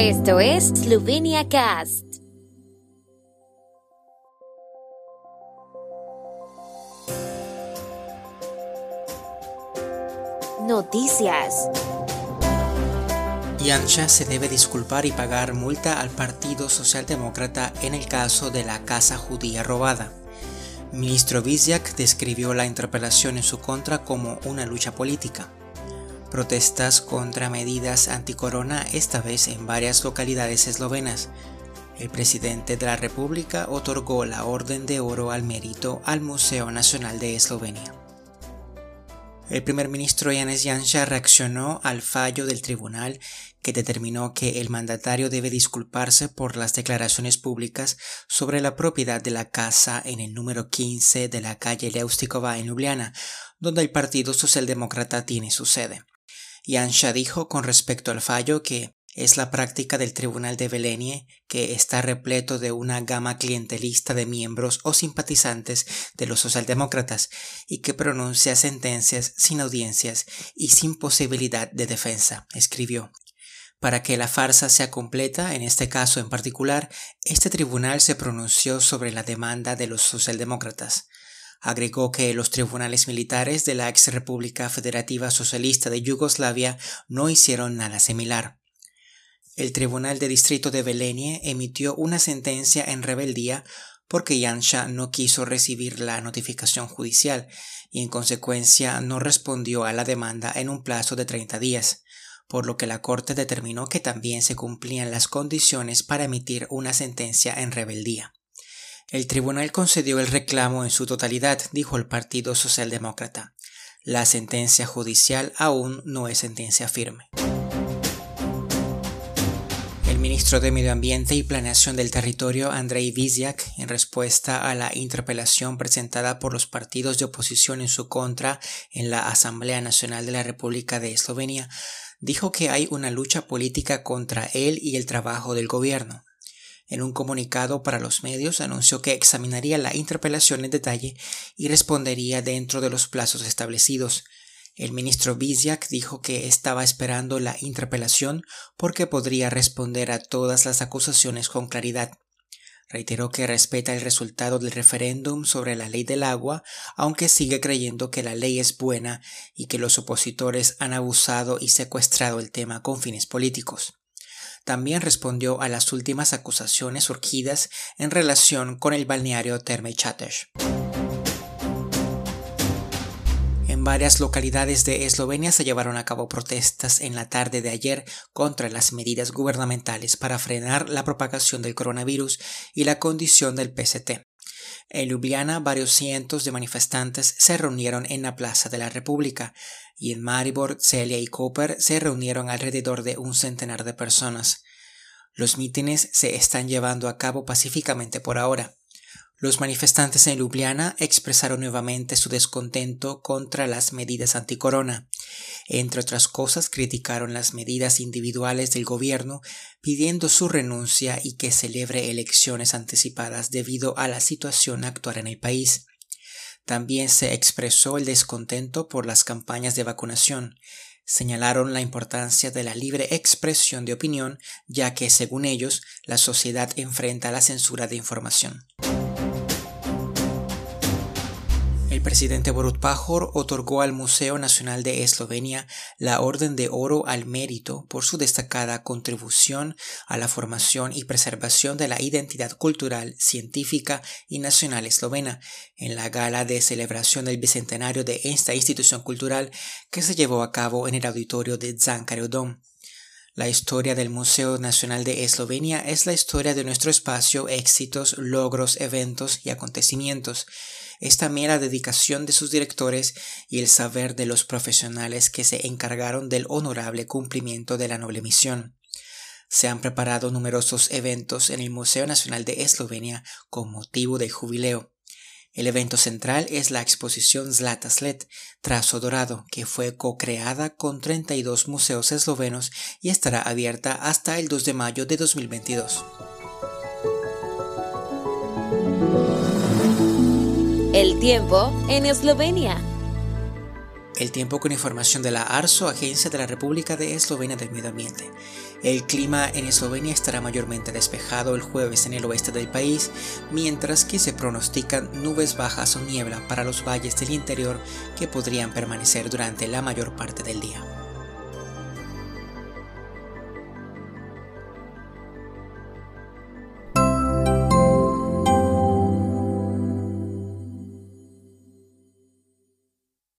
Esto es Slovenia Cast. Noticias. Yancha se debe disculpar y pagar multa al Partido Socialdemócrata en el caso de la casa judía robada. Ministro Vizyak describió la interpelación en su contra como una lucha política. Protestas contra medidas anticorona, esta vez en varias localidades eslovenas. El presidente de la República otorgó la Orden de Oro al Mérito al Museo Nacional de Eslovenia. El primer ministro Janez Janša reaccionó al fallo del tribunal que determinó que el mandatario debe disculparse por las declaraciones públicas sobre la propiedad de la casa en el número 15 de la calle Leustikova en Ljubljana, donde el Partido Socialdemócrata tiene su sede. Janša dijo con respecto al fallo que es la práctica del Tribunal de Velenie, que está repleto de una gama clientelista de miembros o simpatizantes de los socialdemócratas y que pronuncia sentencias sin audiencias y sin posibilidad de defensa, escribió. Para que la farsa sea completa, en este caso en particular, este tribunal se pronunció sobre la demanda de los socialdemócratas. Agregó que los tribunales militares de la ex República Federativa Socialista de Yugoslavia no hicieron nada similar. El Tribunal de Distrito de Belenie emitió una sentencia en rebeldía porque Yansha no quiso recibir la notificación judicial y en consecuencia no respondió a la demanda en un plazo de 30 días, por lo que la Corte determinó que también se cumplían las condiciones para emitir una sentencia en rebeldía. El tribunal concedió el reclamo en su totalidad, dijo el Partido Socialdemócrata. La sentencia judicial aún no es sentencia firme. El ministro de Medio Ambiente y Planeación del Territorio, Andrei Vizyak, en respuesta a la interpelación presentada por los partidos de oposición en su contra en la Asamblea Nacional de la República de Eslovenia, dijo que hay una lucha política contra él y el trabajo del gobierno. En un comunicado para los medios anunció que examinaría la interpelación en detalle y respondería dentro de los plazos establecidos. El ministro Bizyak dijo que estaba esperando la interpelación porque podría responder a todas las acusaciones con claridad. Reiteró que respeta el resultado del referéndum sobre la ley del agua, aunque sigue creyendo que la ley es buena y que los opositores han abusado y secuestrado el tema con fines políticos. También respondió a las últimas acusaciones surgidas en relación con el balneario Terme. En varias localidades de Eslovenia se llevaron a cabo protestas en la tarde de ayer contra las medidas gubernamentales para frenar la propagación del coronavirus y la condición del PST. En Ljubljana, varios cientos de manifestantes se reunieron en la Plaza de la República, y en Maribor, Celia y Koper se reunieron alrededor de un centenar de personas. Los mítines se están llevando a cabo pacíficamente por ahora. Los manifestantes en Ljubljana expresaron nuevamente su descontento contra las medidas anticorona. Entre otras cosas, criticaron las medidas individuales del gobierno, pidiendo su renuncia y que celebre elecciones anticipadas debido a la situación actual en el país. También se expresó el descontento por las campañas de vacunación. Señalaron la importancia de la libre expresión de opinión, ya que, según ellos, la sociedad enfrenta la censura de información. El presidente Borut Pajor otorgó al Museo Nacional de Eslovenia la Orden de Oro al Mérito por su destacada contribución a la formación y preservación de la identidad cultural, científica y nacional eslovena en la gala de celebración del bicentenario de esta institución cultural que se llevó a cabo en el auditorio de Zankare Dom. La historia del Museo Nacional de Eslovenia es la historia de nuestro espacio, éxitos, logros, eventos y acontecimientos es también la dedicación de sus directores y el saber de los profesionales que se encargaron del honorable cumplimiento de la noble misión. Se han preparado numerosos eventos en el Museo Nacional de Eslovenia con motivo del jubileo. El evento central es la exposición Zlata Sled, Trazo Dorado, que fue co-creada con 32 museos eslovenos y estará abierta hasta el 2 de mayo de 2022. El tiempo en Eslovenia. El tiempo con información de la ARSO, Agencia de la República de Eslovenia del Medio Ambiente. El clima en Eslovenia estará mayormente despejado el jueves en el oeste del país, mientras que se pronostican nubes bajas o niebla para los valles del interior que podrían permanecer durante la mayor parte del día.